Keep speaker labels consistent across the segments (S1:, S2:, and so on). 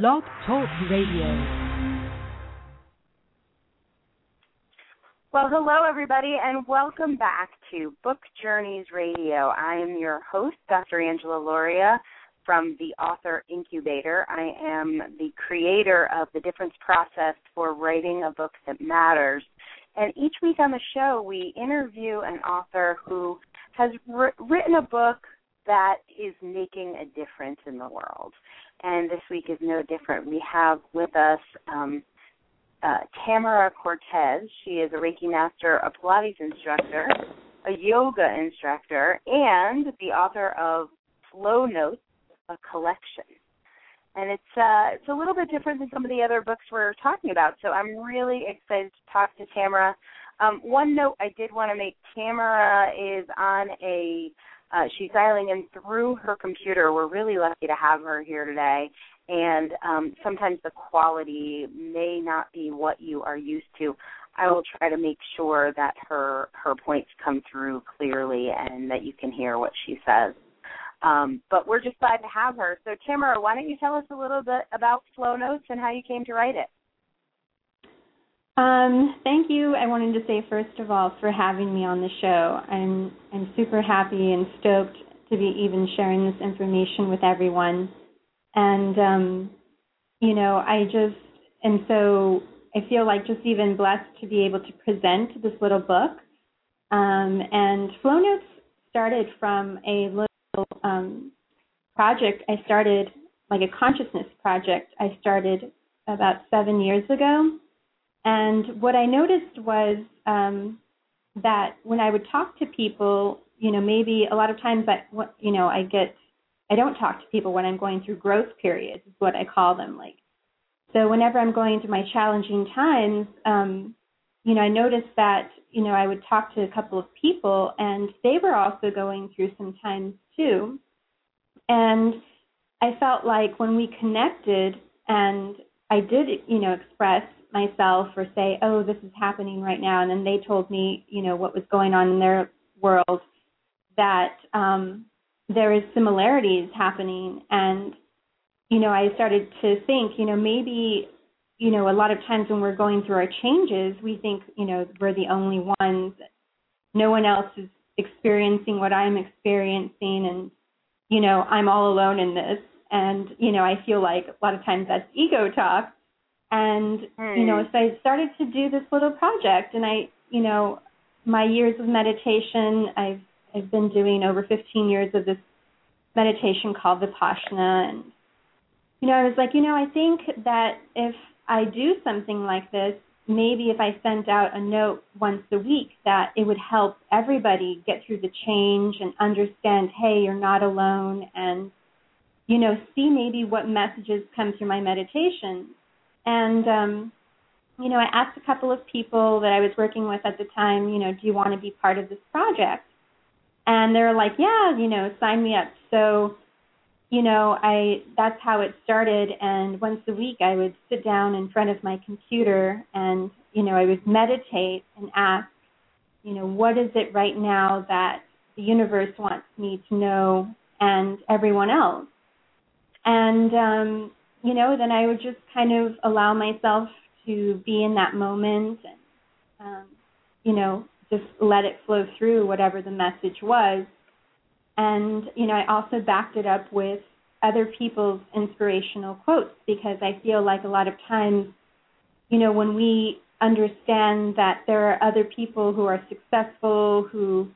S1: Blog Talk Radio.
S2: Well, hello, everybody, and welcome back to Book Journeys Radio. I am your host, Dr. Angela Lauria from the Author Incubator. I am the creator of the difference process for writing a book that matters. And each week on the show, we interview an author who has written a book that is making a difference in the world. And this week is no different. We have with us um, uh, Tamara Cortez. She is a Reiki master, a Pilates instructor, a yoga instructor, and the author of Flow Notes, a collection. And it's uh, it's a little bit different than some of the other books we're talking about. So I'm really excited to talk to Tamara. Um, one note I did want to make: Tamara is on a uh, she's dialing in through her computer. We're really lucky to have her here today. And um, sometimes the quality may not be what you are used to. I will try to make sure that her her points come through clearly and that you can hear what she says. Um, but we're just glad to have her. So Tamara, why don't you tell us a little bit about Flow Notes and how you came to write it?
S3: Um, thank you. I wanted to say first of all for having me on the show. I'm I'm super happy and stoked to be even sharing this information with everyone. And um, you know, I just and so I feel like just even blessed to be able to present this little book. Um, and Flow Notes started from a little um, project I started, like a consciousness project I started about seven years ago and what I noticed was um, that when I would talk to people, you know, maybe a lot of times I, you know, I get, I don't talk to people when I'm going through growth periods, is what I call them. Like, so whenever I'm going through my challenging times, um, you know, I noticed that, you know, I would talk to a couple of people and they were also going through some times too. And I felt like when we connected and I did, you know, express myself or say, "Oh, this is happening right now," and then they told me, you know, what was going on in their world, that um, there is similarities happening, and you know, I started to think, you know, maybe, you know, a lot of times when we're going through our changes, we think, you know, we're the only ones. No one else is experiencing what I'm experiencing, and you know, I'm all alone in this. And you know, I feel like a lot of times that's ego talk and mm. you know, hmm. so I started to do this little project, and I, you know, my years of meditation, I've I've been doing over 15 years of this meditation called Vipassana, and you know, I was like, you know, I think that if I do something like this, maybe if I sent out a note once a week, that it would help everybody get through the change and understand, hey, you're not alone, and you know, see maybe what messages come through my meditation. And um, you know, I asked a couple of people that I was working with at the time, you know, do you want to be part of this project? And they were like, yeah, you know, sign me up. So, you know, I that's how it started. And once a week, I would sit down in front of my computer and, you know, I would meditate and ask, you know, what is it right now that the universe wants me to know and everyone else? And um, you know, then I would just kind of allow myself to be in that moment and, um, you know, just let it flow through whatever the message was. And, you know, I also backed it up with other people's inspirational quotes because I feel like a lot of times, you know, when we understand that there are other people who are successful, who,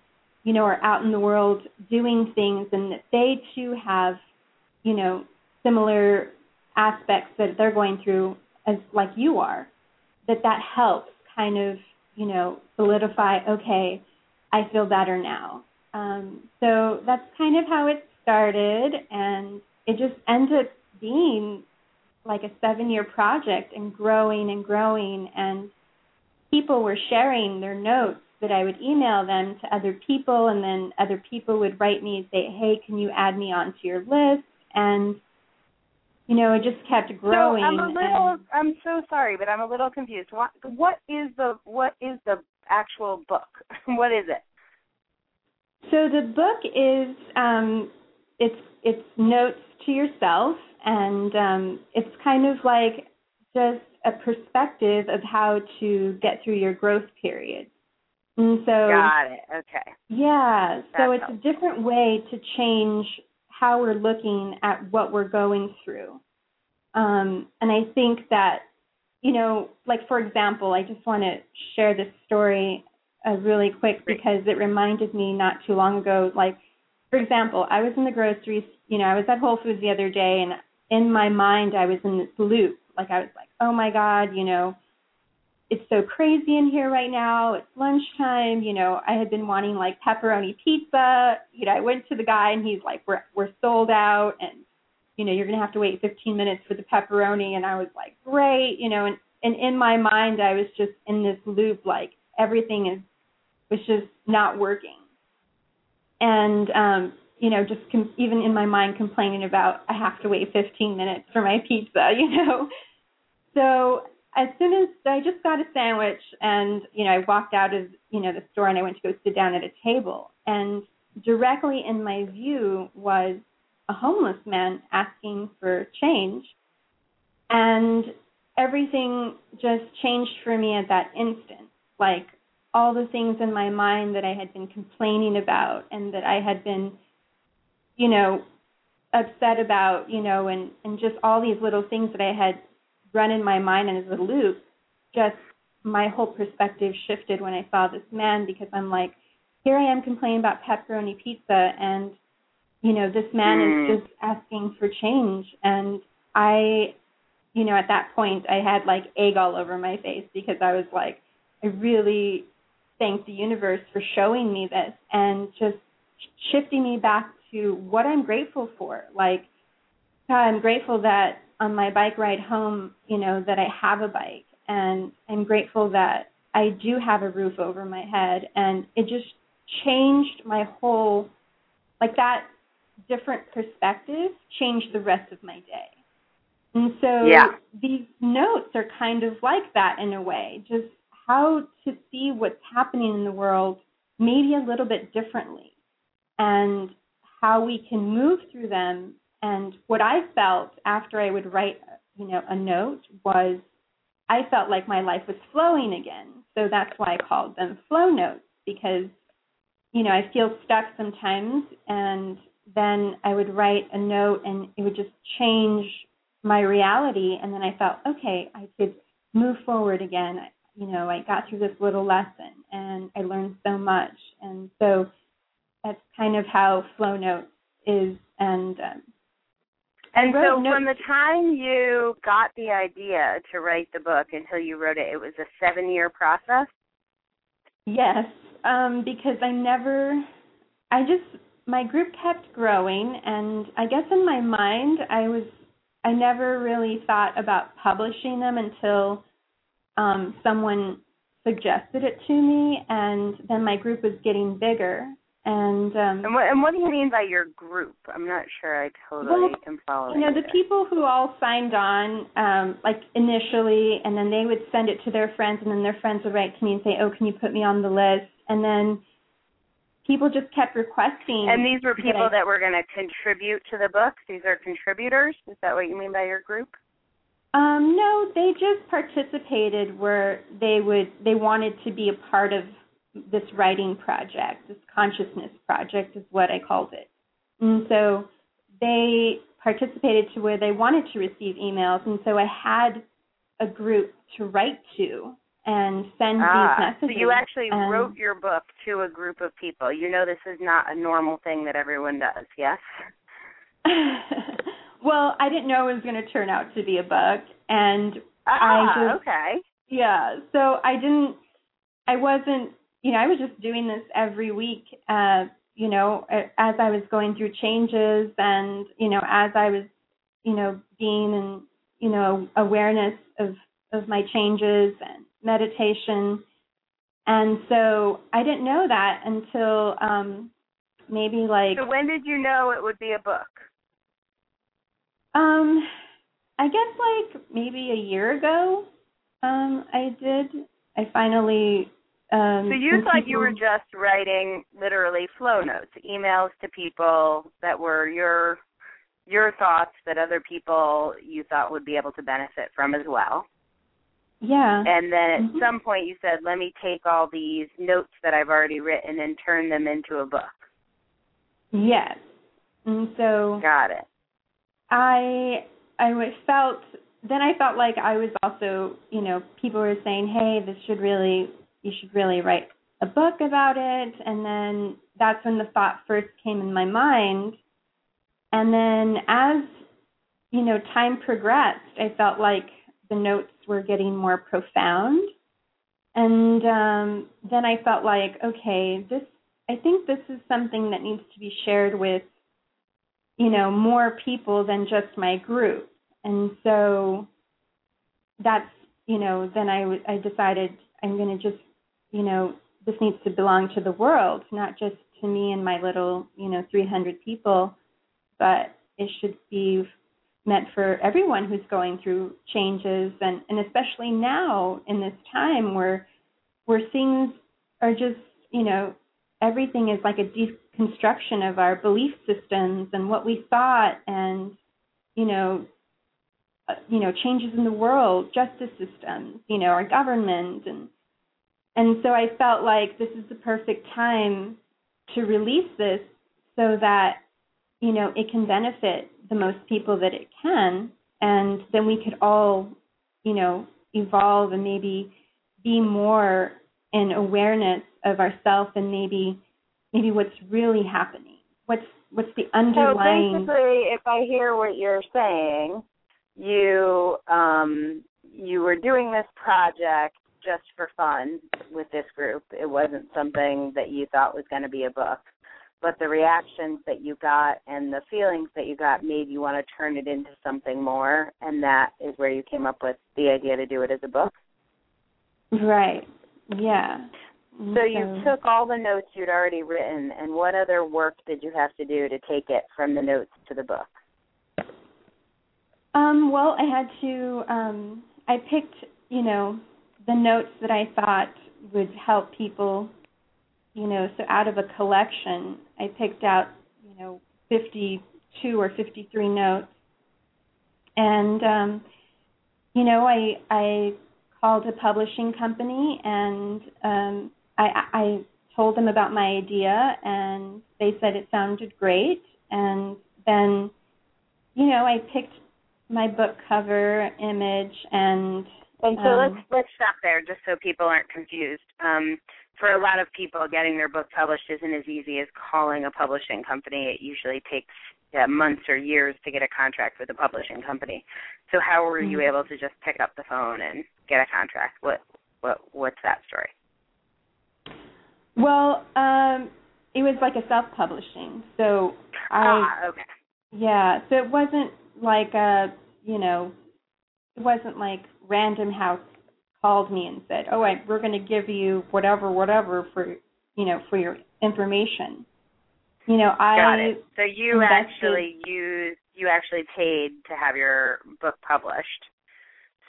S3: you know, are out in the world doing things and that they too have, you know, similar aspects that they're going through as like you are that that helps kind of you know solidify okay i feel better now um, so that's kind of how it started and it just ended up being like a seven year project and growing and growing and people were sharing their notes that I would email them to other people and then other people would write me and say, Hey, can you add me onto your list? And you know, it just kept growing.
S2: So I'm a little. And... I'm so sorry, but I'm a little confused. What What is the What is the actual book? what is it?
S3: So the book is um, it's it's notes to yourself, and um, it's kind of like just a perspective of how to get through your growth period. And so
S2: Got it. Okay.
S3: Yeah. So
S2: That's
S3: it's a different way to change how we're looking at what we're going through. Um, and I think that, you know, like for example, I just want to share this story uh, really quick because it reminded me not too long ago. Like, for example, I was in the groceries, you know, I was at Whole Foods the other day, and in my mind, I was in this loop. Like, I was like, oh my God, you know, it's so crazy in here right now. It's lunchtime. You know, I had been wanting like pepperoni pizza. You know, I went to the guy and he's like, we're we're sold out, and you know, you're gonna have to wait 15 minutes for the pepperoni. And I was like, great. You know, and and in my mind, I was just in this loop, like everything is was just not working. And um, you know, just com- even in my mind, complaining about I have to wait 15 minutes for my pizza. You know, so as soon as I just got a sandwich and you know I walked out of you know the store and I went to go sit down at a table. And directly in my view was a homeless man asking for change. And everything just changed for me at that instant. Like all the things in my mind that I had been complaining about and that I had been you know upset about you know and and just all these little things that I had run in my mind and as a loop, just my whole perspective shifted when I saw this man because I'm like, here I am complaining about pepperoni pizza and you know, this man
S2: Mm.
S3: is just asking for change and I you know, at that point I had like egg all over my face because I was like, I really thank the universe for showing me this and just shifting me back to what I'm grateful for. Like God, I'm grateful that on my bike ride home, you know, that I have a bike and I'm grateful that I do have a roof over my head and it just changed my whole like that different perspective changed the rest of my day. And so
S2: Yeah.
S3: these notes are kind of like that in a way, just how to see what's happening in the world maybe a little bit differently and how we can move through them and what I felt after I would write, you know, a note was I felt like my life was flowing again. So that's why I called them flow notes because, you know, I feel stuck sometimes and then I would write a note and it would just change my reality and then I felt, okay, I could move forward again. You know, I got through this little lesson and I learned so much. And so that's kind of how flow notes is and um,
S2: And so from the time you got the idea to write the book until you wrote it, it was a seven year process?
S3: Yes, um, because I never, I just, my group kept growing, and I guess in my mind, I was, I never really thought about publishing them until um, someone suggested it to me, and then my group was getting bigger, and um,
S2: And what, and what do you mean by your group? I'm not sure I totally
S3: Well,
S2: am following.
S3: you know the
S2: this.
S3: people who all signed on um like initially and then they would send it to their friends and then their friends would write to me and say oh can you put me on the list and then people just kept requesting
S2: And these were
S3: that
S2: people
S3: I-
S2: that were going to contribute to the book. These are contributors. Is that what you mean by your group?
S3: um no they just participated where they would they wanted to be a part of this writing project this consciousness project is what i called it and so they participated to where they wanted to receive emails and so i had a group to write to and send
S2: ah,
S3: these messages.
S2: so you actually
S3: and-
S2: wrote your book to a group of people. You know this is not a normal thing that everyone does, yes?
S3: well i didn't know it was going to turn out to be a book and
S2: Ah,
S3: I just-
S2: okay.
S3: yeah so i didn't i wasn't you know i was just doing this every week uh you know as i was going through changes and you know as i was you know being in you know awareness of of my changes and meditation and so i didn't know that until um maybe like
S2: So when did you know it would be a book?
S3: um i guess like maybe a year ago um i did i finally um
S2: So you thought you were just writing literally flow notes, emails to people that were your your thoughts that other people you thought would be able to benefit from as well.
S3: Yeah.
S2: And then at
S3: Mhm.
S2: some point you said, let me take all these notes that I've already written and turn them into a book.
S3: Yes. And so
S2: Got it.
S3: I I felt then I felt like I was also, you know, people were saying, "Hey, this should really you should really write a book about it." And then that's when the thought first came in my mind. And then as you know, time progressed, I felt like the notes were getting more profound. And um then I felt like, okay, this I think this is something that needs to be shared with you know more people than just my group and so that's you know then I, I decided i'm going to just you know this needs to belong to the world not just to me and my little you know 300 people but it should be meant for everyone who's going through changes. And and especially now in this time where where things are just you know everything is like a deconstruction of our belief systems and what we thought and you know uh, you know changes in the world justice systems you know our government and and so i felt like this is the perfect time to release this so that you know it can benefit the most people that it can. And then we could all you know evolve and maybe be more in awareness of ourself and maybe maybe what's really happening. What's what's the underlying
S2: So basically, if I hear what you're saying, you um you were doing this project just for fun with this group. It wasn't something that you thought was going to be a book. But the reactions that you got and the feelings that you got made you want to turn it into something more, and that is where you came up with the idea to do it as a book.
S3: right yeah
S2: So you took all the notes you'd already written, and what other work did you have to do to take it from the notes to the book?
S3: Um, well, I had to. Um, I picked, you know, the notes that I thought would help people. You know, so out of a collection, I picked out, you know, 52 or 53 notes, and um, you know, I I called a publishing company and um, I I told them about my idea, and they said it sounded great, and then, you know, I picked my book cover image and
S2: And so
S3: Um,
S2: let's let's stop there, just so people aren't confused. Um, for a lot of people, getting their book published isn't as easy as calling a publishing company. It usually takes yeah, months or years to get a contract with a publishing company. So how were you
S3: Mhm.
S2: able to just pick up the phone and get a contract? What what what's that story?
S3: well, um, it was like a self-publishing. So I
S2: ah, okay.
S3: yeah, so it wasn't like a you know, it wasn't like Random House called me and said, "Oh, I, we're going to give you whatever, whatever for you know for your information." You know, I
S2: Got it. So you
S3: invested-
S2: actually used you actually paid to have your book published.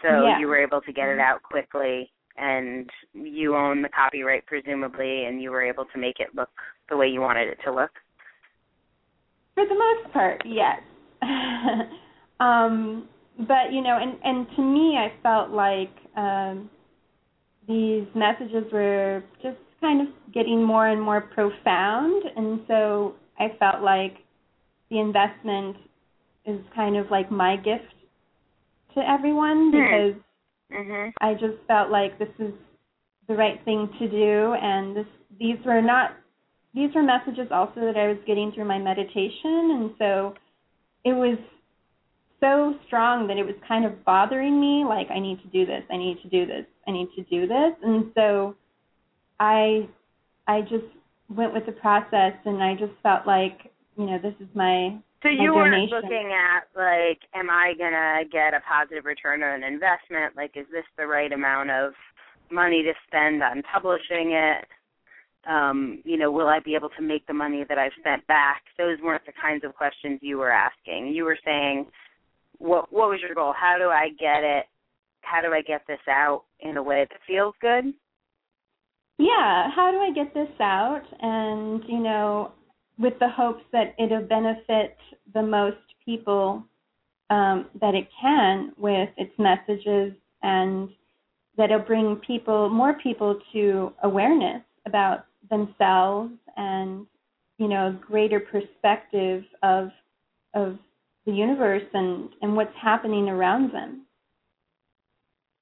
S2: So
S3: Yeah.
S2: You were able to get it out quickly and you own the copyright presumably and you were able to make it look the way you wanted it to look.
S3: For the most part, yes. um, but you know, and and to me, I felt like um, these messages were just kind of getting more and more profound, and so I felt like the investment is kind of like my gift to everyone
S2: Hmm.
S3: because
S2: Mhm.
S3: I just felt like this is the right thing to do, and this these were not these were messages also that I was getting through my meditation, and so it was so strong that it was kind of bothering me. Like I need to do this, I need to do this, I need to do this, and so I I just went with the process, and I just felt like you know this is my
S2: So you weren't looking at like, am I gonna get a positive return on investment? Like, is this the right amount of money to spend on publishing it? Um, you know, will I be able to make the money that I've spent back? Those weren't the kinds of questions you were asking. You were saying, what what was your goal? How do I get it? How do I get this out in a way that feels good?
S3: yeah, how do I get this out? And, you know, with the hopes that it'll benefit the most people um, that it can with its messages and that it'll bring people more people to awareness about themselves and you know greater perspective of of the universe and and what's happening around them.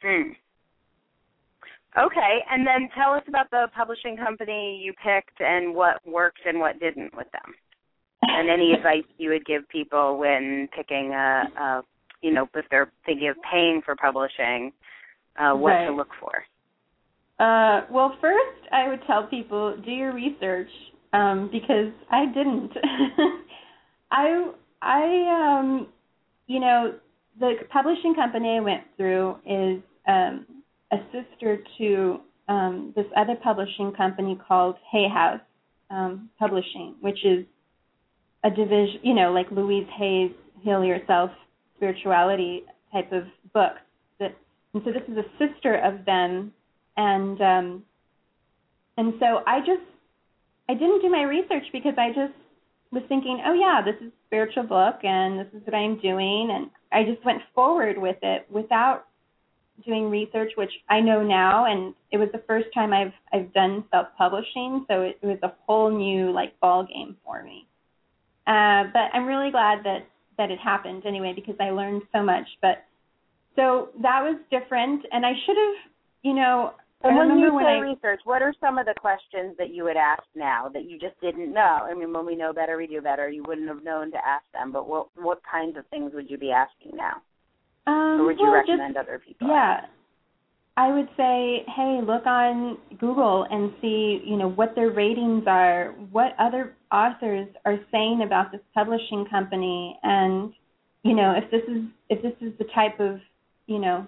S2: Hmm. Okay, and then tell us about the publishing company you picked and what worked and what didn't with them, and any advice you would give people when picking a, a you know, if they're thinking of paying for publishing, uh, what
S3: right.
S2: to look for.
S3: Uh, well, first I would tell people do your research um, because I didn't. I I um, you know the publishing company I went through is um, a sister to um, this other publishing company called Hay House um, Publishing, which is a division, you know, like Louise Hay's Heal Yourself Spirituality type of book. That, and so this is a sister of them, and um, and so I just I didn't do my research because I just was thinking, oh yeah, this is a spiritual book, and this is what I'm doing, and I just went forward with it without doing research, which I know now, and it was the first time I've I've done self publishing, so it, it was a whole new like ball game for me. Uh, but I'm really glad that that it happened anyway because I learned so much. But so that was different, and I should have, you know.
S2: And when you
S3: when
S2: say
S3: I,
S2: research, what are some of the questions that you would ask now that you just didn't know? I mean, when we know better, we do better. You wouldn't have known to ask them, but what what kinds of things would you be asking now?
S3: Um,
S2: or would you
S3: well,
S2: recommend
S3: just,
S2: other people?
S3: Yeah. I would say, hey, look on Google and see, you know, what their ratings are, what other authors are saying about this publishing company, and you know, if this is if this is the type of, you know,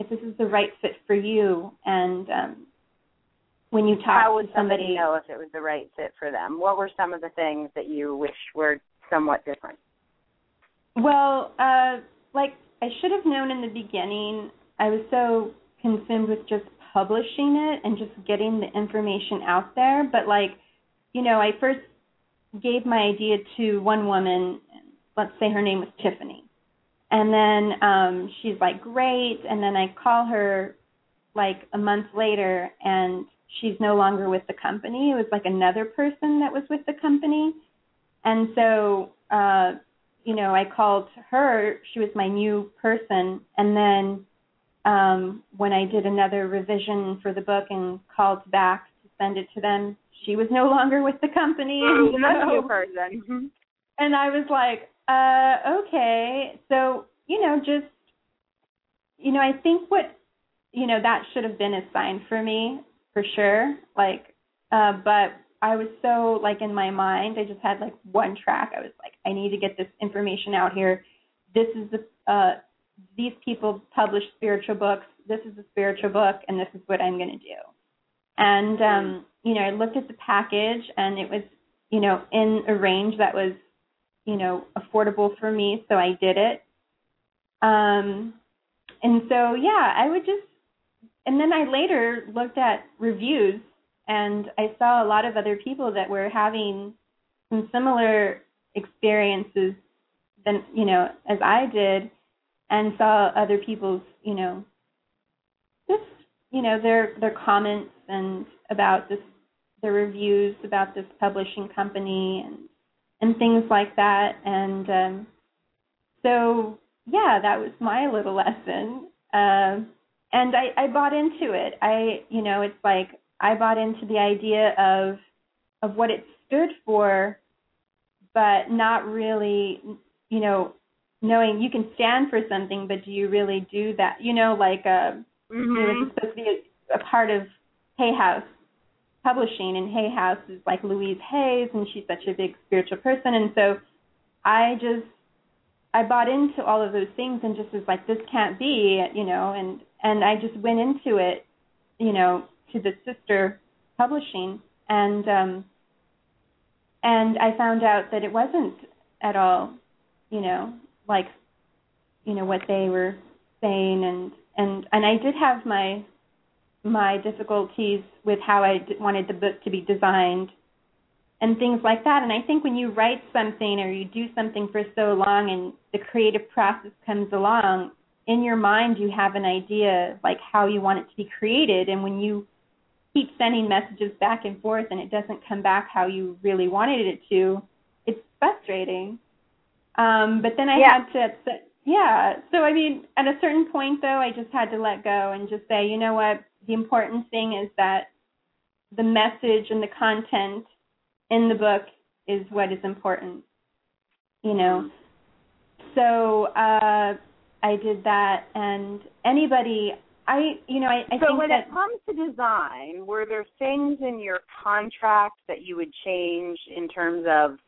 S3: if this is the right fit for you, and um, when you talk
S2: how would
S3: to somebody,
S2: somebody know if it was the right fit for them? What were some of the things that you wish were somewhat different?
S3: Well, uh, like I should have known in the beginning. I was so consumed with just publishing it and just getting the information out there. But like, you know, I first gave my idea to one woman. Let's say her name was Tiffany, and then um, she's like, great. And then I call her like a month later, and she's no longer with the company. It was like another person that was with the company, and so. uh you know, I called her. She was my new person, and then um, when I did another revision for the book and called back to send it to them, she was no longer with the company.
S2: Oh,
S3: so-
S2: new person.
S3: and I was like, uh, okay. So, you know, just, you know, I think what, you know, that should have been a sign for me for sure. Like, uh, but I was so like in my mind, I just had like one track. I was like, I need to get this information out here. This is the, uh, these people publish spiritual books. This is a spiritual book, and this is what I'm going to do. And um, you know, I looked at the package, and it was, you know, in a range that was, you know, affordable for me, so I did it. Um, and so yeah, I would just, and then I later looked at reviews, and I saw a lot of other people that were having some similar experiences than you know as I did and saw other people's, you know, just you know their their comments and about this, the reviews about this publishing company and and things like that. And um, so yeah, that was my little lesson. Um, and I, I bought into it. I you know it's like I bought into the idea of of what it stood for, but not really you know knowing you can stand for something, but do you really do that? You know, like uh,
S2: Mm-hmm.
S3: you know, it's supposed to be a, a part of Hay House publishing, and Hay House is like Louise Hay's, and she's such a big spiritual person, and so I just I bought into all of those things and just was like, this can't be, you know, and and I just went into it, you know, to the sister publishing, and um, and I found out that it wasn't at all, you know, like you know what they were saying. And and and I did have my my difficulties with how I wanted the book to be designed and things like that. And I think when you write something or you do something for so long and the creative process comes along, in your mind you have an idea like how you want it to be created and when you keep sending messages back and forth and it doesn't come back how you really wanted it to, it's frustrating. Um, but then I
S2: yeah.
S3: had to yeah. So I mean, at a certain point though, I just had to let go and just say, you know what, the important thing is that the message and the content in the book is what is important. You know. So uh I did that and anybody I you know, I, I
S2: so
S3: think
S2: when
S3: that
S2: it comes to design, were there things in your contract that you would change in terms of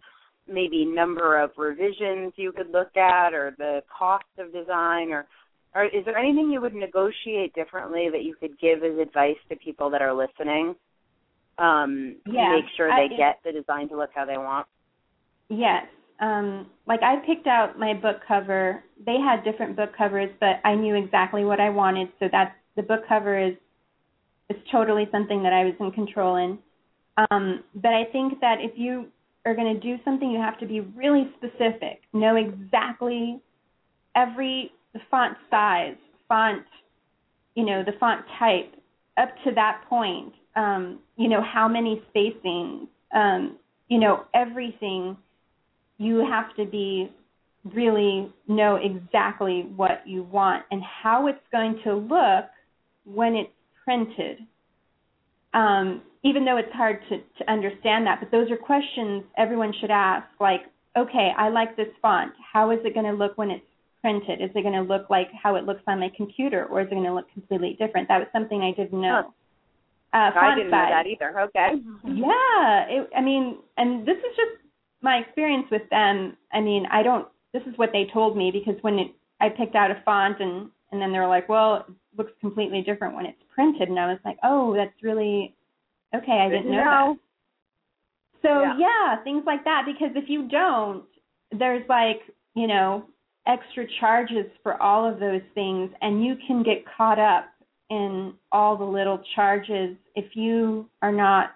S2: maybe number of revisions you could look at or the cost of design or or is there anything you would negotiate differently that you could give as advice to people that are listening? Um
S3: yeah,
S2: to make sure they
S3: I,
S2: get the design to look how they want?
S3: Yes. Um like i picked out my book cover. They had different book covers but i knew exactly what i wanted so that's the book cover is is totally something that i was in control in. Um but i think that if you are going to do something you have to be really specific. Know exactly every the font size, font, you know, the font type, up to that point, um, you know, how many spacings, um, you know, everything you have to be really know exactly what you want and how it's going to look when it's printed. Um, even though it's hard to, to understand that, but those are questions everyone should ask. Like, okay, I like this font. How is it going to look when it's printed? Is it going to look like how it looks on my computer, or is it going to look completely different? That was something I didn't know.
S2: Huh.
S3: Uh,
S2: I didn't
S3: size.
S2: know that either. Okay.
S3: Yeah, it, I mean, and this is just my experience with them. I mean, I don't. This is what they told me because when it, I picked out a font and and then they were like, well, it looks completely different when it's printed, and I was like, oh, that's really okay. I didn't know,
S2: know.
S3: that. So
S2: Yeah.
S3: yeah, things like that. Because if you don't, there's like you know extra charges for all of those things and you can get caught up in all the little charges if you are not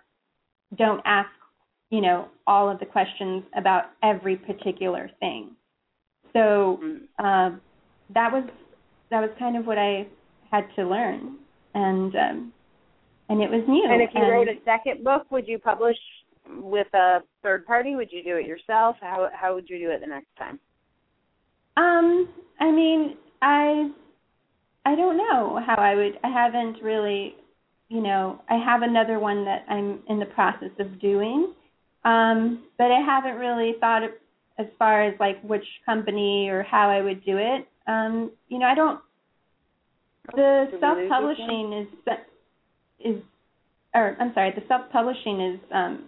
S3: don't ask you know all of the questions about every particular thing so um that was that was kind of what i had to learn and um and it was new
S2: And if you wrote a second book, would you publish with a third party? Would you do it yourself? How how would you do it the next time?
S3: Um, I mean, I I don't know how I would. I haven't really, you know, I have another one that I'm in the process of doing, um, but I haven't really thought of as far as like which company or how I would do it. Um, you know, I don't. The
S2: lose you,
S3: self-publishing is is, or I'm sorry, the self-publishing is. Um,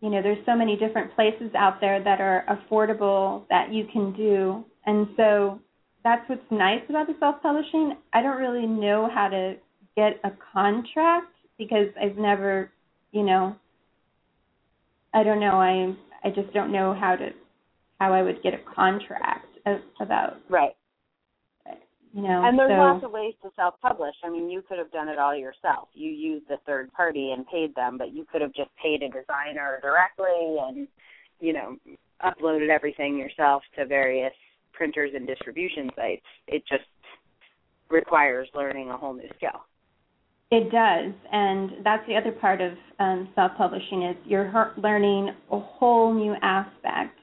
S3: you know, there's so many different places out there that are affordable that you can do and so that's what's nice about the self publishing. I don't really know how to get a contract because I've never, you know, I don't know. I I just don't know how to how I would get a contract about
S2: Right.
S3: you know.
S2: And there's
S3: so,
S2: lots of ways to self publish. I mean, you could have done it all yourself. You used a third party and paid them, but you could have just paid a designer directly and, you know, uploaded everything yourself to various printers and distribution sites. It just requires learning a whole new skill.
S3: It does, and that's the other part of um, self-publishing is you're learning a whole new aspect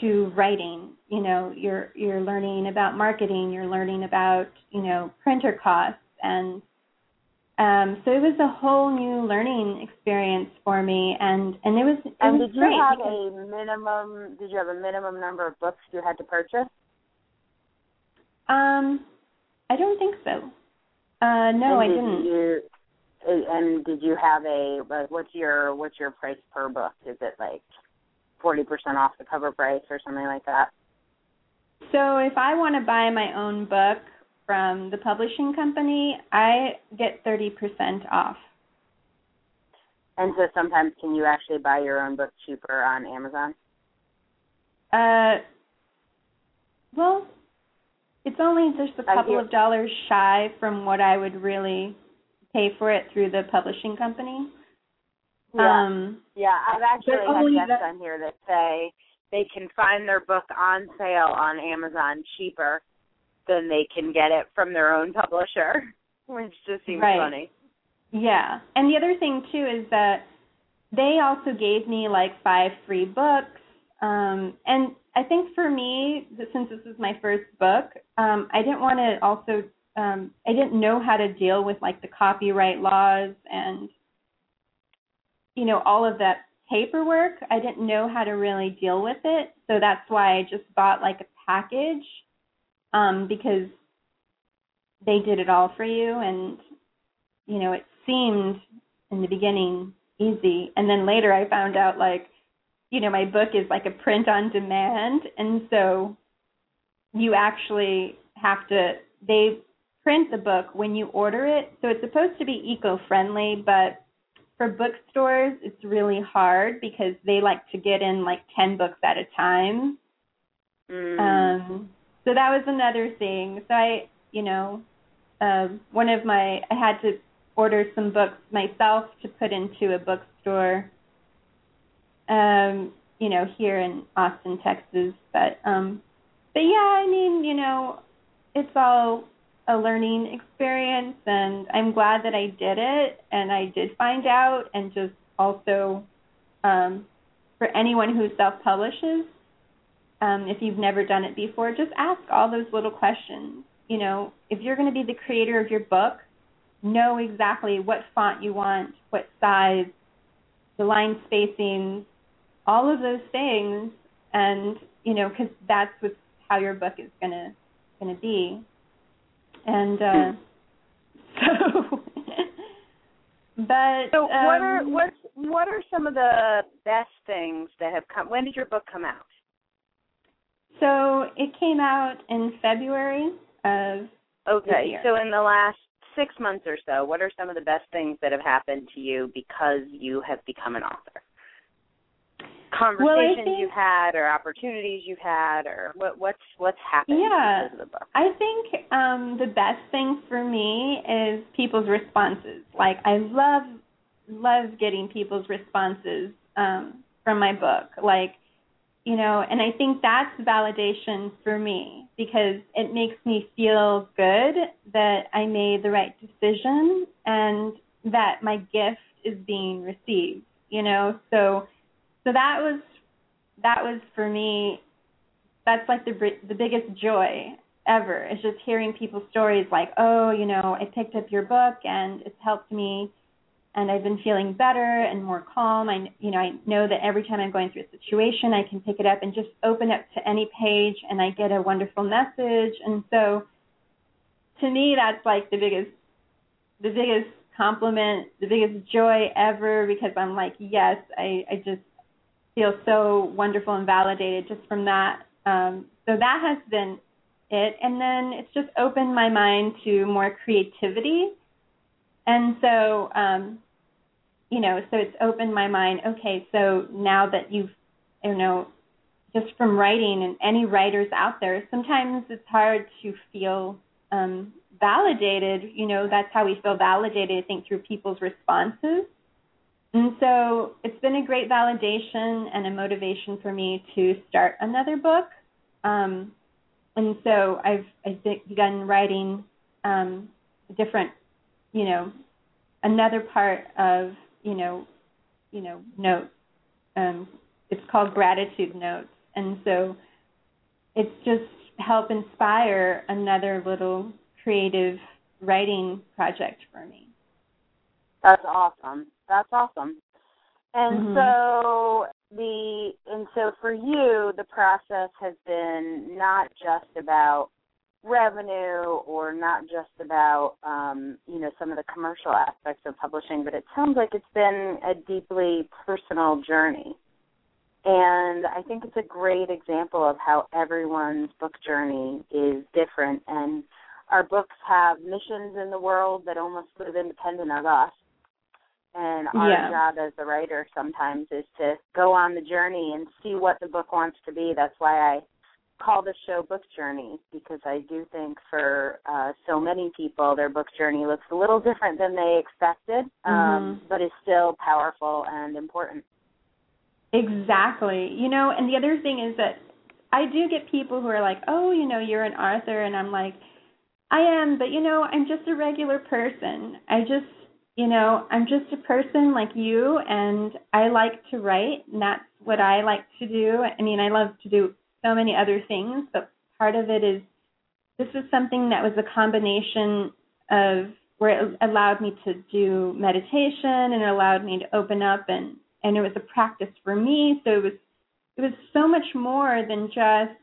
S3: to writing. You know, you're you're learning about marketing, you're learning about you know printer costs, and um, so it was a whole new learning experience for me, and and it was it
S2: And
S3: was
S2: did you have a minimum? Did you have a minimum number of books you had to purchase?
S3: Um, I don't think so. Uh, no, I
S2: did
S3: didn't.
S2: You, and did you have a like, what's your what's your price per book? Is it like forty percent off the cover price or something like that?
S3: So if I want to buy my own book from the publishing company, I get 30% off.
S2: And so sometimes can you actually buy your own book cheaper on Amazon?
S3: Uh, well, it's only just a couple of dollars shy from what I would really pay for it through the publishing company.
S2: Yeah.
S3: Um,
S2: yeah, I've actually had guests
S3: that-
S2: on here that say they can find their book on sale on Amazon cheaper than they can get it from their own publisher, which just seems
S3: Right.
S2: funny.
S3: Yeah. And the other thing too is that they also gave me like five free books. Um and I think for me, since this is my first book, um I didn't want to also um I didn't know how to deal with like the copyright laws and you know all of that paperwork. I didn't know how to really deal with it. So that's why I just bought like a package um because they did it all for you and you know, it seemed in the beginning easy. And then later I found out like, you know, my book is like a print on demand. And so you actually have to, they print the book when you order it. So it's supposed to be eco friendly, but for bookstores, it's really hard because they like to get in like 10 books at a time.
S2: Mm.
S3: Um, so that was another thing. So I, you know, uh, one of my, I had to order some books myself to put into a bookstore, um, you know, here in Austin, Texas. But, um, but yeah, I mean, you know, it's all a learning experience, and I'm glad that I did it, and I did find out, and just also, um, for anyone who self-publishes, um, if you've never done it before, just ask all those little questions. You know, if you're going to be the creator of your book, know exactly what font you want, what size, the line spacing, all of those things, and you know, because that's what how your book is gonna gonna be. And uh, so, but
S2: So what are
S3: um,
S2: what's what are some of the best things that have come? When did your book come out?
S3: So it came out in February of
S2: Okay,
S3: year.
S2: so in the last six months or so, what are some of the best things that have happened to you because you have become an author? Conversations
S3: think-
S2: you've had, or opportunities you've had, or what what's what's happened
S3: Yeah.
S2: because of the book?
S3: I think um, the best thing for me is people's responses. Like I love love getting people's responses um, from my book. Like you know, and I think that's validation for me because it makes me feel good that I made the right decision and that my gift is being received. You know, so so that was that was for me that's like the the biggest joy ever is just hearing people's stories like oh you know i picked up your book and it's helped me and i've been feeling better and more calm i you know i know that every time i'm going through a situation i can pick it up and just open up to any page and i get a wonderful message and so to me that's like the biggest the biggest compliment the biggest joy ever because i'm like yes i i just feel so wonderful and validated just from that. Um, so that has been it. And then it's just opened my mind to more creativity. And so, um, you know, so it's opened my mind. Okay, so now that you've, you know, just from writing and any writers out there, sometimes it's hard to feel um, validated. You know, that's how we feel validated, I think, through people's responses. And so it's been a great validation and a motivation for me to start another book. Um, and so I've I've begun writing um, different, you know, another part of you know, you know, notes. Um, it's called gratitude notes, and so it's just help inspire another little creative writing project for me.
S2: That's awesome. That's awesome. And
S3: Mhm.
S2: so the and so for you the process has been not just about revenue or not just about um, you know some of the commercial aspects of publishing, but it sounds like it's been a deeply personal journey. And I think it's a great example of how everyone's book journey is different and our books have missions in the world that almost live independent of us. And our
S3: Yeah.
S2: job as the writer sometimes is to go on the journey and see what the book wants to be. That's why I call the show Book Journey because I do think for uh, so many people, their book journey looks a little different than they expected, um,
S3: mm-hmm.
S2: but is still powerful and important.
S3: Exactly. You know, and the other thing is that I do get people who are like, "Oh, you know, you're an author," and I'm like, "I am, but you know, I'm just a regular person. I just, you know, I'm just a person like you, and I like to write, and that's what I like to do. I mean, I love to do so many other things, but part of it is this is something that was a combination of where it allowed me to do meditation and it allowed me to open up and and it was a practice for me. So it was it was so much more than just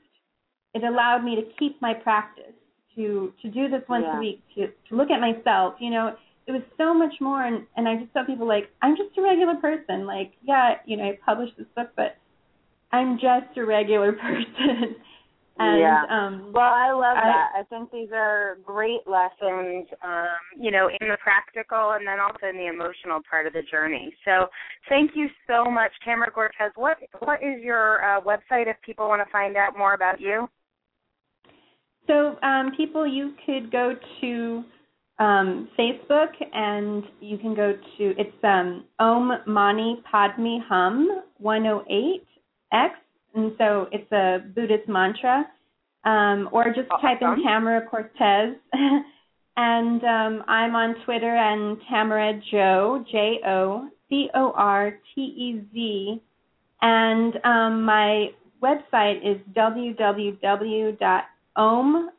S3: it allowed me to keep my practice, to to do this once
S2: yeah.
S3: a week, to to look at myself, you know, it was so much more and and I just tell people like I'm just a regular person. Like, yeah, you know, I published this book but I'm just a regular person. And,
S2: yeah.
S3: Um,
S2: well, I love I, that. I think these are great lessons, um, you know, in the practical and then also in the emotional part of the journey. So, thank you so much, Tamara Cortez. What what is your uh, website if people want to find out more about you?
S3: So, um, people, you could go to um, Facebook and you can go to it's um, Om Mani Padme Hum 108 X and so it's a Buddhist mantra. Um, or just awesome. type in Tamara Cortez. and um, I'm on Twitter and Tamara Jo, J O C O R T E Z. And um, my website is www.om,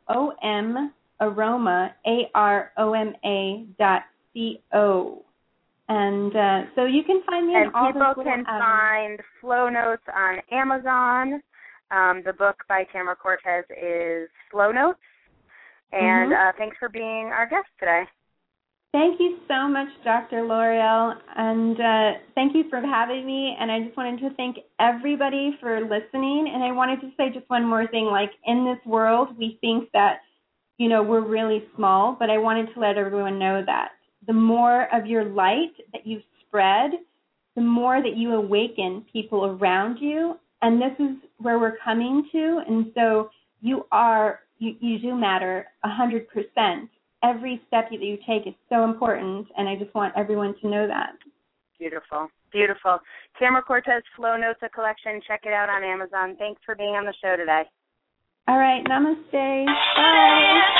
S3: O-M, aroma, A-R-O-M-A dot C-O. And uh, so you can find me
S2: and
S3: all
S2: people can find Flow Notes on Amazon. Um, the book by Tamara Cortez is Flow Notes. And
S3: mm-hmm.
S2: uh, thanks for being our guest today.
S3: Thank you so much, Dr. Lauria, and uh, thank you for having me. And I just wanted to thank everybody for listening. And I wanted to say just one more thing. Like in this world, we think that you know we're really small, but I wanted to let everyone know that the more of your light that you spread, the more that you awaken people around you. And this is where we're coming to. And so you are, you, you do matter 100%. Every step that you take is so important. And I just want everyone to know that.
S2: Beautiful. Beautiful. Tamara Cortez Flow Notes, collection. Check it out on Amazon. Thanks for being on the show today.
S3: All right. Namaste.
S1: Bye.